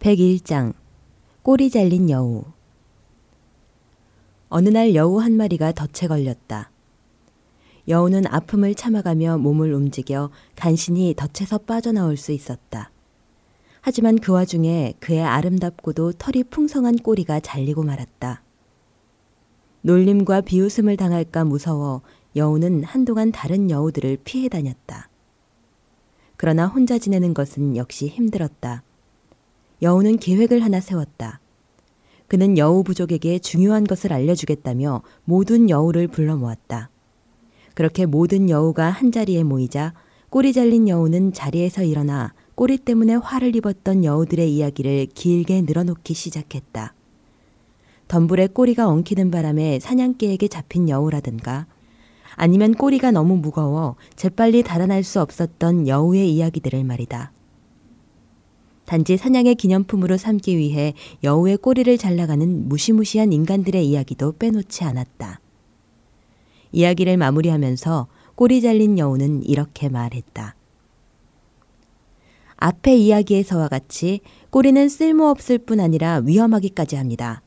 101장 꼬리 잘린 여우 어느 날 여우 한 마리가 덫에 걸렸다. 여우는 아픔을 참아가며 몸을 움직여 간신히 덫에서 빠져나올 수 있었다. 하지만 그 와중에 그의 아름답고도 털이 풍성한 꼬리가 잘리고 말았다. 놀림과 비웃음을 당할까 무서워 여우는 한동안 다른 여우들을 피해 다녔다. 그러나 혼자 지내는 것은 역시 힘들었다. 여우는 계획을 하나 세웠다. 그는 여우 부족에게 중요한 것을 알려주겠다며 모든 여우를 불러 모았다. 그렇게 모든 여우가 한자리에 모이자 꼬리 잘린 여우는 자리에서 일어나 꼬리 때문에 화를 입었던 여우들의 이야기를 길게 늘어놓기 시작했다. 덤불에 꼬리가 엉키는 바람에 사냥개에게 잡힌 여우라든가 아니면 꼬리가 너무 무거워 재빨리 달아날 수 없었던 여우의 이야기들을 말이다. 단지 사냥의 기념품으로 삼기 위해 여우의 꼬리를 잘라가는 무시무시한 인간들의 이야기도 빼놓지 않았다. 이야기를 마무리하면서 꼬리 잘린 여우는 이렇게 말했다. 앞의 이야기에서와 같이 꼬리는 쓸모없을 뿐 아니라 위험하기까지 합니다.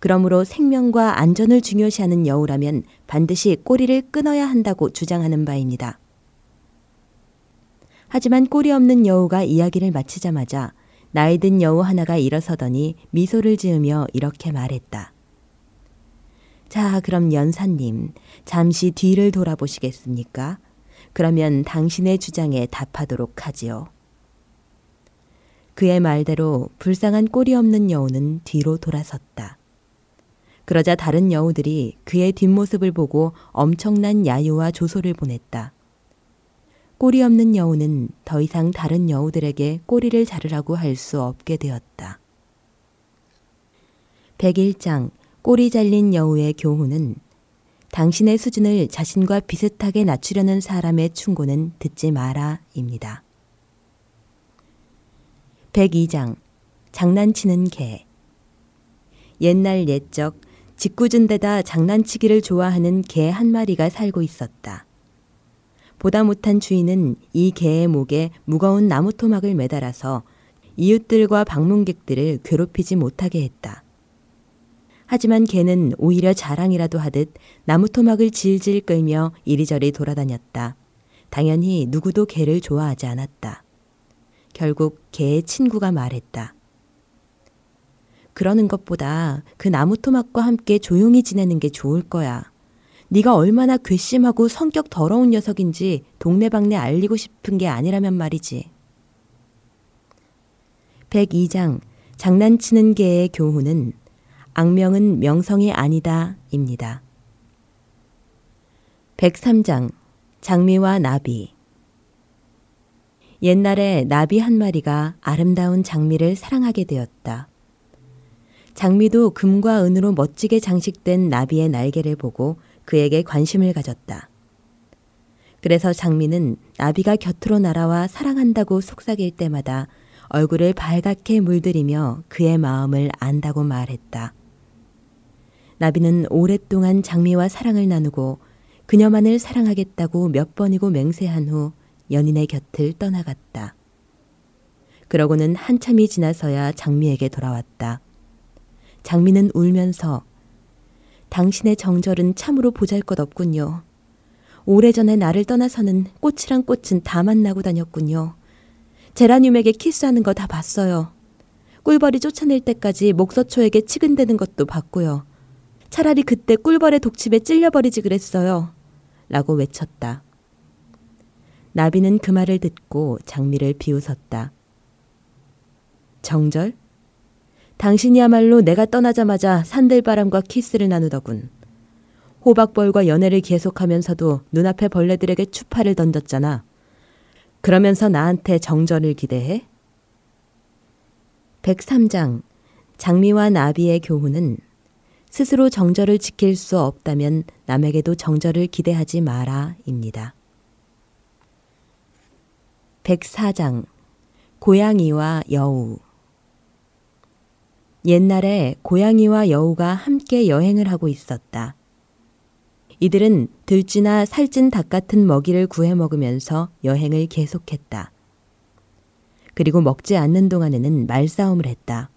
그러므로 생명과 안전을 중요시하는 여우라면 반드시 꼬리를 끊어야 한다고 주장하는 바입니다. 하지만 꼬리 없는 여우가 이야기를 마치자마자 나이 든 여우 하나가 일어서더니 미소를 지으며 이렇게 말했다. 자, 그럼 연사님, 잠시 뒤를 돌아보시겠습니까? 그러면 당신의 주장에 답하도록 하지요. 그의 말대로 불쌍한 꼬리 없는 여우는 뒤로 돌아섰다. 그러자 다른 여우들이 그의 뒷모습을 보고 엄청난 야유와 조소를 보냈다. 꼬리 없는 여우는 더 이상 다른 여우들에게 꼬리를 자르라고 할 수 없게 되었다. 101장 꼬리 잘린 여우의 교훈은 당신의 수준을 자신과 비슷하게 낮추려는 사람의 충고는 듣지 마라 입니다. 102장 장난치는 개 옛날 옛적 짓궂은 데다 장난치기를 좋아하는 개 한 마리가 살고 있었다. 보다 못한 주인은 이 개의 목에 무거운 나무 토막을 매달아서 이웃들과 방문객들을 괴롭히지 못하게 했다. 하지만 개는 오히려 자랑이라도 하듯 나무 토막을 질질 끌며 이리저리 돌아다녔다. 당연히 누구도 개를 좋아하지 않았다. 결국 개의 친구가 말했다. 그러는 것보다 그 나무 토막과 함께 조용히 지내는 게 좋을 거야. 네가 얼마나 괘씸하고 성격 더러운 녀석인지 동네방네 알리고 싶은 게 아니라면 말이지. 102장 장난치는 개의 교훈은 악명은 명성이 아니다입니다. 103장 장미와 나비 옛날에 나비 한 마리가 아름다운 장미를 사랑하게 되었다. 장미도 금과 은으로 멋지게 장식된 나비의 날개를 보고 그에게 관심을 가졌다. 그래서 장미는 나비가 곁으로 날아와 사랑한다고 속삭일 때마다 얼굴을 발갛게 물들이며 그의 마음을 안다고 말했다. 나비는 오랫동안 장미와 사랑을 나누고 그녀만을 사랑하겠다고 몇 번이고 맹세한 후 연인의 곁을 떠나갔다. 그러고는 한참이 지나서야 장미에게 돌아왔다. 장미는 울면서 당신의 정절은 참으로 보잘 것 없군요. 오래전에 나를 떠나서는 꽃이랑 꽃은 다 만나고 다녔군요. 제라늄에게 키스하는 거 다 봤어요. 꿀벌이 쫓아낼 때까지 목서초에게 치근대는 것도 봤고요. 차라리 그때 꿀벌의 독침에 찔려버리지 그랬어요. 라고 외쳤다. 나비는 그 말을 듣고 장미를 비웃었다. 정절? 당신이야말로 내가 떠나자마자 산들바람과 키스를 나누더군. 호박벌과 연애를 계속하면서도 눈앞의 벌레들에게 추파를 던졌잖아. 그러면서 나한테 정전을 기대해? 103장 장미와 나비의 교훈은 스스로 정절을 지킬 수 없다면 남에게도 정절을 기대하지 마라입니다. 104장 고양이와 여우 옛날에 고양이와 여우가 함께 여행을 하고 있었다. 이들은 들쥐나 살찐 닭 같은 먹이를 구해 먹으면서 여행을 계속했다. 그리고 먹지 않는 동안에는 말싸움을 했다.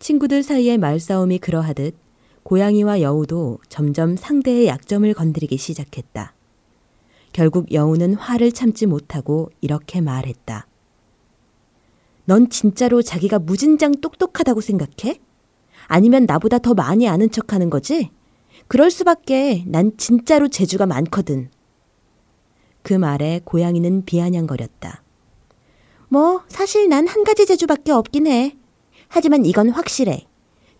친구들 사이의 말싸움이 그러하듯 고양이와 여우도 점점 상대의 약점을 건드리기 시작했다. 결국 여우는 화를 참지 못하고 이렇게 말했다. 넌 진짜로 자기가 무진장 똑똑하다고 생각해? 아니면 나보다 더 많이 아는 척 하는 거지? 그럴 수밖에 난 진짜로 재주가 많거든. 그 말에 고양이는 비아냥거렸다. 뭐, 사실 난 한 가지 재주밖에 없긴 해. 하지만 이건 확실해.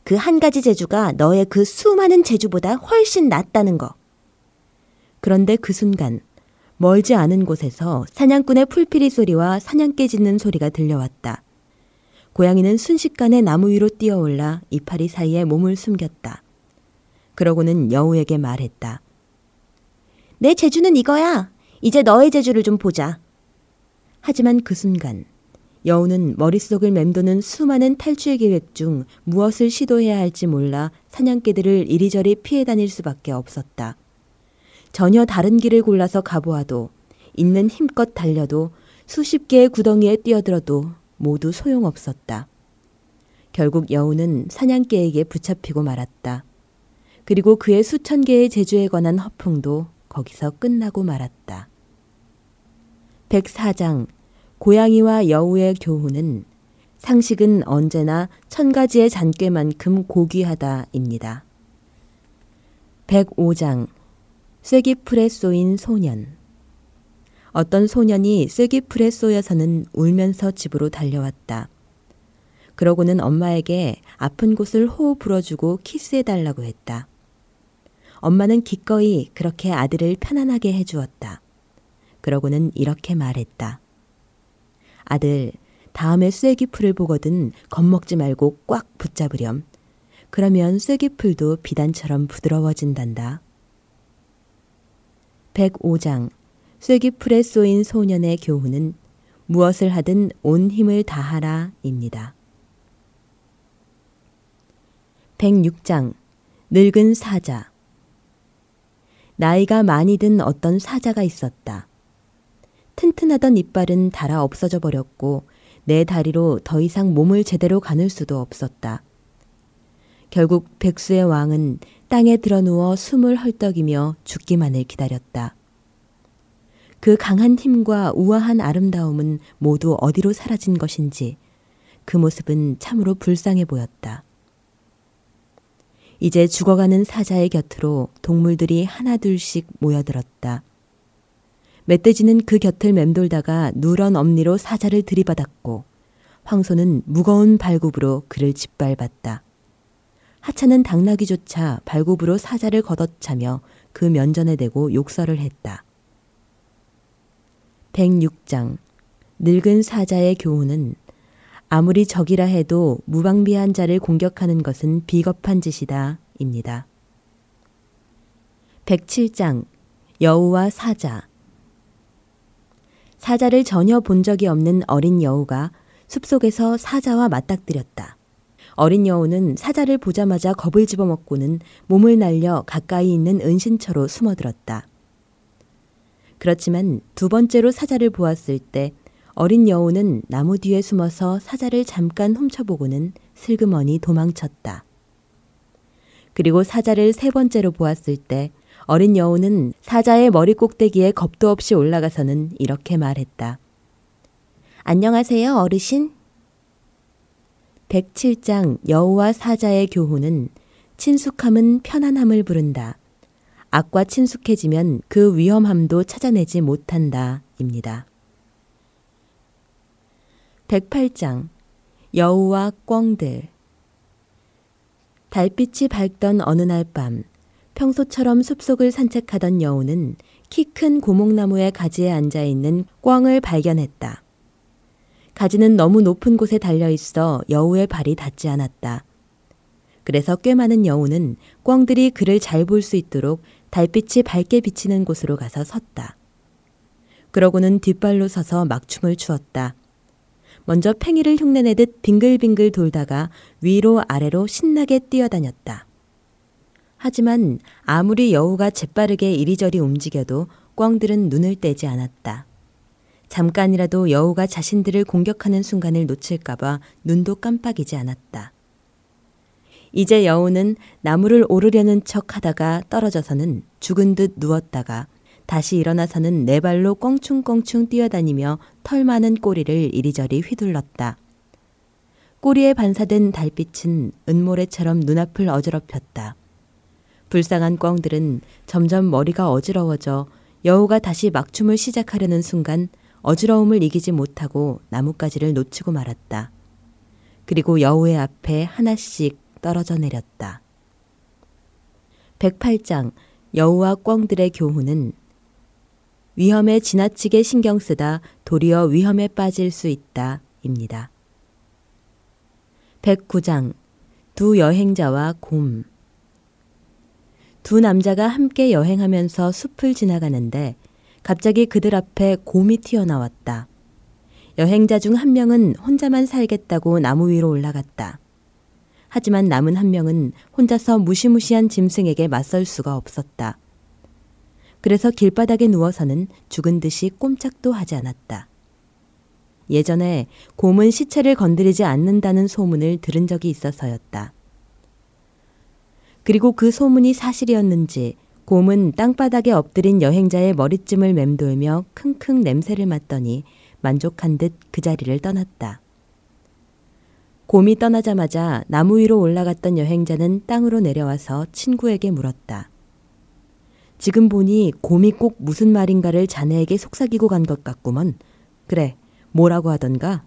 그 한 가지 재주가 너의 그 수많은 재주보다 훨씬 낫다는 거. 그런데 그 순간, 멀지 않은 곳에서 사냥꾼의 풀피리 소리와 사냥개 짖는 소리가 들려왔다. 고양이는 순식간에 나무 위로 뛰어올라 이파리 사이에 몸을 숨겼다. 그러고는 여우에게 말했다. 내 재주는 이거야. 이제 너의 재주를 좀 보자. 하지만 그 순간 여우는 머릿속을 맴도는 수많은 탈출 계획 중 무엇을 시도해야 할지 몰라 사냥개들을 이리저리 피해 다닐 수밖에 없었다. 전혀 다른 길을 골라서 가보아도 있는 힘껏 달려도 수십 개의 구덩이에 뛰어들어도 모두 소용없었다. 결국 여우는 사냥개에게 붙잡히고 말았다. 그리고 그의 수천 개의 재주에 관한 허풍도 거기서 끝나고 말았다. 104장 고양이와 여우의 교훈은 상식은 언제나 천 가지의 잔꾀만큼 고귀하다입니다. 105장 쐐기풀에 쏘인 소년 어떤 소년이 쐐기풀에 쏘여서는 울면서 집으로 달려왔다. 그러고는 엄마에게 아픈 곳을 호호 불어주고 키스해달라고 했다. 엄마는 기꺼이 그렇게 아들을 편안하게 해주었다. 그러고는 이렇게 말했다. 아들, 다음에 쐐기풀을 보거든 겁먹지 말고 꽉 붙잡으렴. 그러면 쐐기풀도 비단처럼 부드러워진단다. 105장 쐐기풀에 쏘인 소년의 교훈은 무엇을 하든 온 힘을 다하라입니다. 106장 늙은 사자 나이가 많이 든 어떤 사자가 있었다. 튼튼하던 이빨은 닳아 없어져 버렸고 내 다리로 더 이상 몸을 제대로 가눌 수도 없었다. 결국 백수의 왕은 땅에 드러누워 숨을 헐떡이며 죽기만을 기다렸다. 그 강한 힘과 우아한 아름다움은 모두 어디로 사라진 것인지 그 모습은 참으로 불쌍해 보였다. 이제 죽어가는 사자의 곁으로 동물들이 하나둘씩 모여들었다. 멧돼지는 그 곁을 맴돌다가 누런 엄니로 사자를 들이받았고 황소는 무거운 발굽으로 그를 짓밟았다. 하찮은 당나귀조차 발굽으로 사자를 걷어차며 그 면전에 대고 욕설을 했다. 106장 늙은 사자의 교훈은 아무리 적이라 해도 무방비한 자를 공격하는 것은 비겁한 짓이다. 입니다. 107장 여우와 사자 사자를 전혀 본 적이 없는 어린 여우가 숲속에서 사자와 맞닥뜨렸다. 어린 여우는 사자를 보자마자 겁을 집어먹고는 몸을 날려 가까이 있는 은신처로 숨어들었다. 그렇지만 두 번째로 사자를 보았을 때 어린 여우는 나무 뒤에 숨어서 사자를 잠깐 훔쳐보고는 슬그머니 도망쳤다. 그리고 사자를 세 번째로 보았을 때 어린 여우는 사자의 머리 꼭대기에 겁도 없이 올라가서는 이렇게 말했다. 안녕하세요, 어르신. 107장 여우와 사자의 교훈은 친숙함은 편안함을 부른다. 악과 친숙해지면 그 위험함도 찾아내지 못한다. 입니다. 108장 여우와 꿩들 달빛이 밝던 어느 날 밤 평소처럼 숲속을 산책하던 여우는 키 큰 고목나무의 가지에 앉아 있는 꿩을 발견했다. 가지는 너무 높은 곳에 달려 있어 여우의 발이 닿지 않았다. 그래서 꽤 많은 여우는 꿩들이 그를 잘 볼 수 있도록 달빛이 밝게 비치는 곳으로 가서 섰다. 그러고는 뒷발로 서서 막춤을 추었다. 먼저 팽이를 흉내내듯 빙글빙글 돌다가 위로 아래로 신나게 뛰어다녔다. 하지만 아무리 여우가 재빠르게 이리저리 움직여도 꿩들은 눈을 떼지 않았다. 잠깐이라도 여우가 자신들을 공격하는 순간을 놓칠까봐 눈도 깜빡이지 않았다. 이제 여우는 나무를 오르려는 척 하다가 떨어져서는 죽은 듯 누웠다가 다시 일어나서는 네 발로 껑충껑충 뛰어다니며 털 많은 꼬리를 이리저리 휘둘렀다. 꼬리에 반사된 달빛은 은모래처럼 눈앞을 어지럽혔다. 불쌍한 꿩들은 점점 머리가 어지러워져 여우가 다시 막춤을 시작하려는 순간 어지러움을 이기지 못하고 나뭇가지를 놓치고 말았다. 그리고 여우의 앞에 하나씩 떨어져 내렸다. 108장 여우와 꿩들의 교훈은 위험에 지나치게 신경 쓰다 도리어 위험에 빠질 수 있다. 입니다. 109장 두 여행자와 곰 두 남자가 함께 여행하면서 숲을 지나가는데 갑자기 그들 앞에 곰이 튀어나왔다. 여행자 중 한 명은 혼자만 살겠다고 나무 위로 올라갔다. 하지만 남은 한 명은 혼자서 무시무시한 짐승에게 맞설 수가 없었다. 그래서 길바닥에 누워서는 죽은 듯이 꼼짝도 하지 않았다. 예전에 곰은 시체를 건드리지 않는다는 소문을 들은 적이 있어서였다. 그리고 그 소문이 사실이었는지 곰은 땅바닥에 엎드린 여행자의 머리쯤을 맴돌며 킁킁 냄새를 맡더니 만족한 듯 그 자리를 떠났다. 곰이 떠나자마자 나무 위로 올라갔던 여행자는 땅으로 내려와서 친구에게 물었다. 지금 보니 곰이 꼭 무슨 말인가를 자네에게 속삭이고 간 것 같구먼. 그래, 뭐라고 하던가?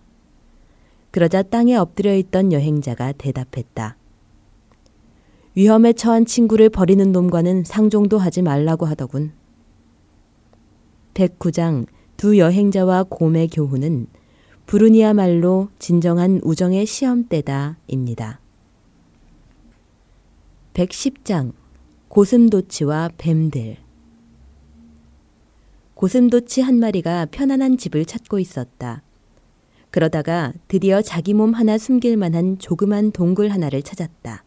그러자 땅에 엎드려 있던 여행자가 대답했다. 위험에 처한 친구를 버리는 놈과는 상종도 하지 말라고 하더군. 109장 두 여행자와 곰의 교훈은 부르니야말로 진정한 우정의 시험대다입니다. 110장 고슴도치와 뱀들 고슴도치 한 마리가 편안한 집을 찾고 있었다. 그러다가 드디어 자기 몸 하나 숨길 만한 조그만 동굴 하나를 찾았다.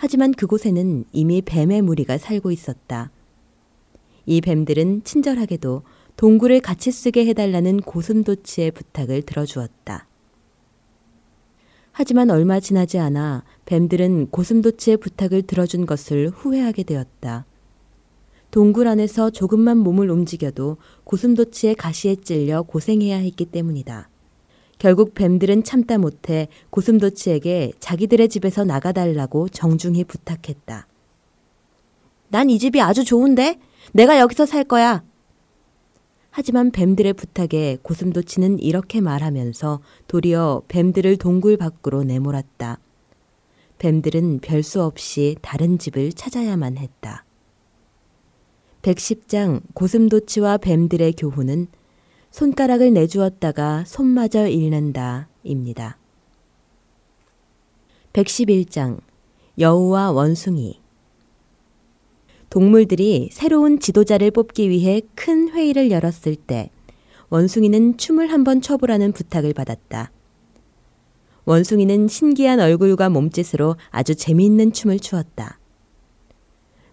하지만 그곳에는 이미 뱀의 무리가 살고 있었다. 이 뱀들은 친절하게도 동굴을 같이 쓰게 해달라는 고슴도치의 부탁을 들어주었다. 하지만 얼마 지나지 않아 뱀들은 고슴도치의 부탁을 들어준 것을 후회하게 되었다. 동굴 안에서 조금만 몸을 움직여도 고슴도치의 가시에 찔려 고생해야 했기 때문이다. 결국 뱀들은 참다 못해 고슴도치에게 자기들의 집에서 나가달라고 정중히 부탁했다. 난 이 집이 아주 좋은데? 내가 여기서 살 거야. 하지만 뱀들의 부탁에 고슴도치는 이렇게 말하면서 도리어 뱀들을 동굴 밖으로 내몰았다. 뱀들은 별 수 없이 다른 집을 찾아야만 했다. 110장 고슴도치와 뱀들의 교훈은 손가락을 내주었다가 손마저 잃는다 입니다. 111장 여우와 원숭이 동물들이 새로운 지도자를 뽑기 위해 큰 회의를 열었을 때 원숭이는 춤을 한번 춰보라는 부탁을 받았다. 원숭이는 신기한 얼굴과 몸짓으로 아주 재미있는 춤을 추었다.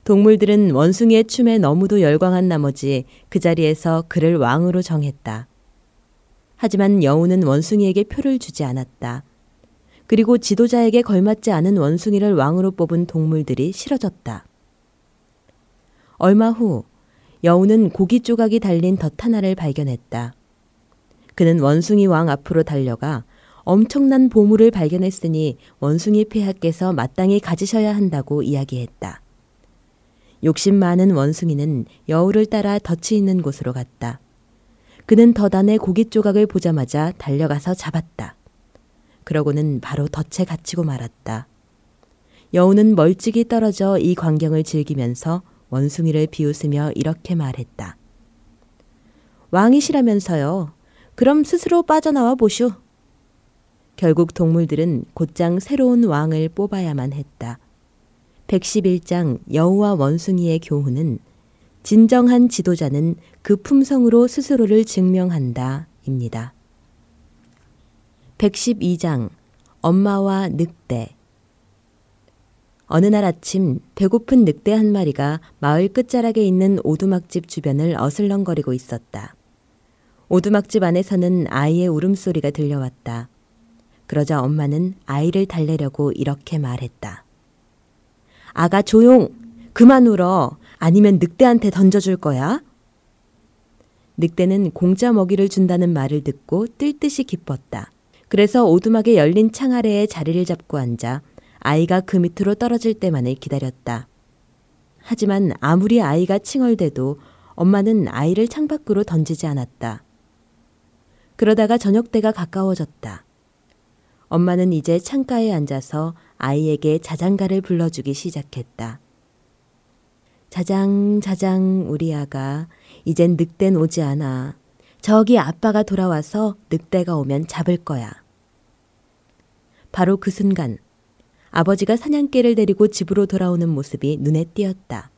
동물들은 원숭이의 춤에 너무도 열광한 나머지 그 자리에서 그를 왕으로 정했다. 하지만 여우는 원숭이에게 표를 주지 않았다. 그리고 지도자에게 걸맞지 않은 원숭이를 왕으로 뽑은 동물들이 싫어졌다. 얼마 후 여우는 고기 조각이 달린 덫 하나를 발견했다. 그는 원숭이 왕 앞으로 달려가 엄청난 보물을 발견했으니 원숭이 폐하께서 마땅히 가지셔야 한다고 이야기했다. 욕심 많은 원숭이는 여우를 따라 덫이 있는 곳으로 갔다. 그는 덫 안에 고기 조각을 보자마자 달려가서 잡았다. 그러고는 바로 덫에 갇히고 말았다. 여우는 멀찍이 떨어져 이 광경을 즐기면서 원숭이를 비웃으며 이렇게 말했다. 왕이시라면서요. 그럼 스스로 빠져나와 보슈. 결국 동물들은 곧장 새로운 왕을 뽑아야만 했다. 111장 여우와 원숭이의 교훈은 진정한 지도자는 그 품성으로 스스로를 증명한다. 입니다. 112장 엄마와 늑대 어느 날 아침 배고픈 늑대 한 마리가 마을 끝자락에 있는 오두막집 주변을 어슬렁거리고 있었다. 오두막집 안에서는 아이의 울음소리가 들려왔다. 그러자 엄마는 아이를 달래려고 이렇게 말했다. 아가 조용! 그만 울어! 아니면 늑대한테 던져줄 거야? 늑대는 공짜 먹이를 준다는 말을 듣고 뜰 듯이 기뻤다. 그래서 오두막에 열린 창 아래에 자리를 잡고 앉아 아이가 그 밑으로 떨어질 때만을 기다렸다. 하지만 아무리 아이가 칭얼대도 엄마는 아이를 창 밖으로 던지지 않았다. 그러다가 저녁 때가 가까워졌다. 엄마는 이제 창가에 앉아서 아이에게 자장가를 불러주기 시작했다. 자장, 자장, 우리 아가. 이젠 늑대는 오지 않아. 저기 아빠가 돌아와서 늑대가 오면 잡을 거야. 바로 그 순간 아버지가 사냥개를 데리고 집으로 돌아오는 모습이 눈에 띄었다.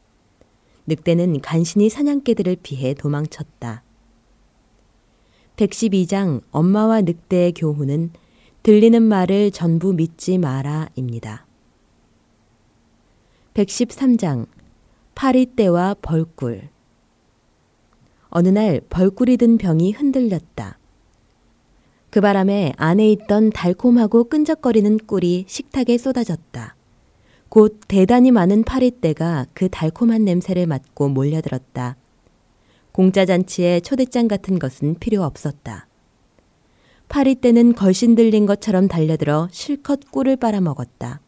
늑대는 간신히 사냥개들을 피해 도망쳤다. 112장 엄마와 늑대의 교훈은 들리는 말을 전부 믿지 마라입니다. 113장 파리떼와 벌꿀 어느 날 벌꿀이 든 병이 흔들렸다. 그 바람에 안에 있던 달콤하고 끈적거리는 꿀이 식탁에 쏟아졌다. 곧 대단히 많은 파리떼가 그 달콤한 냄새를 맡고 몰려들었다. 공짜 잔치에 초대장 같은 것은 필요 없었다. 파리떼는 걸신 들린 것처럼 달려들어 실컷 꿀을 빨아먹었다.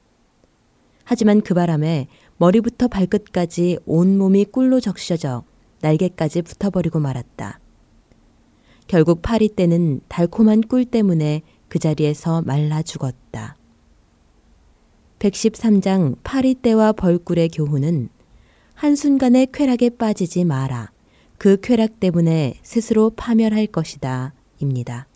하지만 그 바람에 머리부터 발끝까지 온몸이 꿀로 적셔져 날개까지 붙어버리고 말았다. 결국 파리떼는 달콤한 꿀 때문에 그 자리에서 말라 죽었다. 113장 파리떼와 벌꿀의 교훈은 한순간에 쾌락에 빠지지 마라. 그 쾌락 때문에 스스로 파멸할 것이다. 입니다.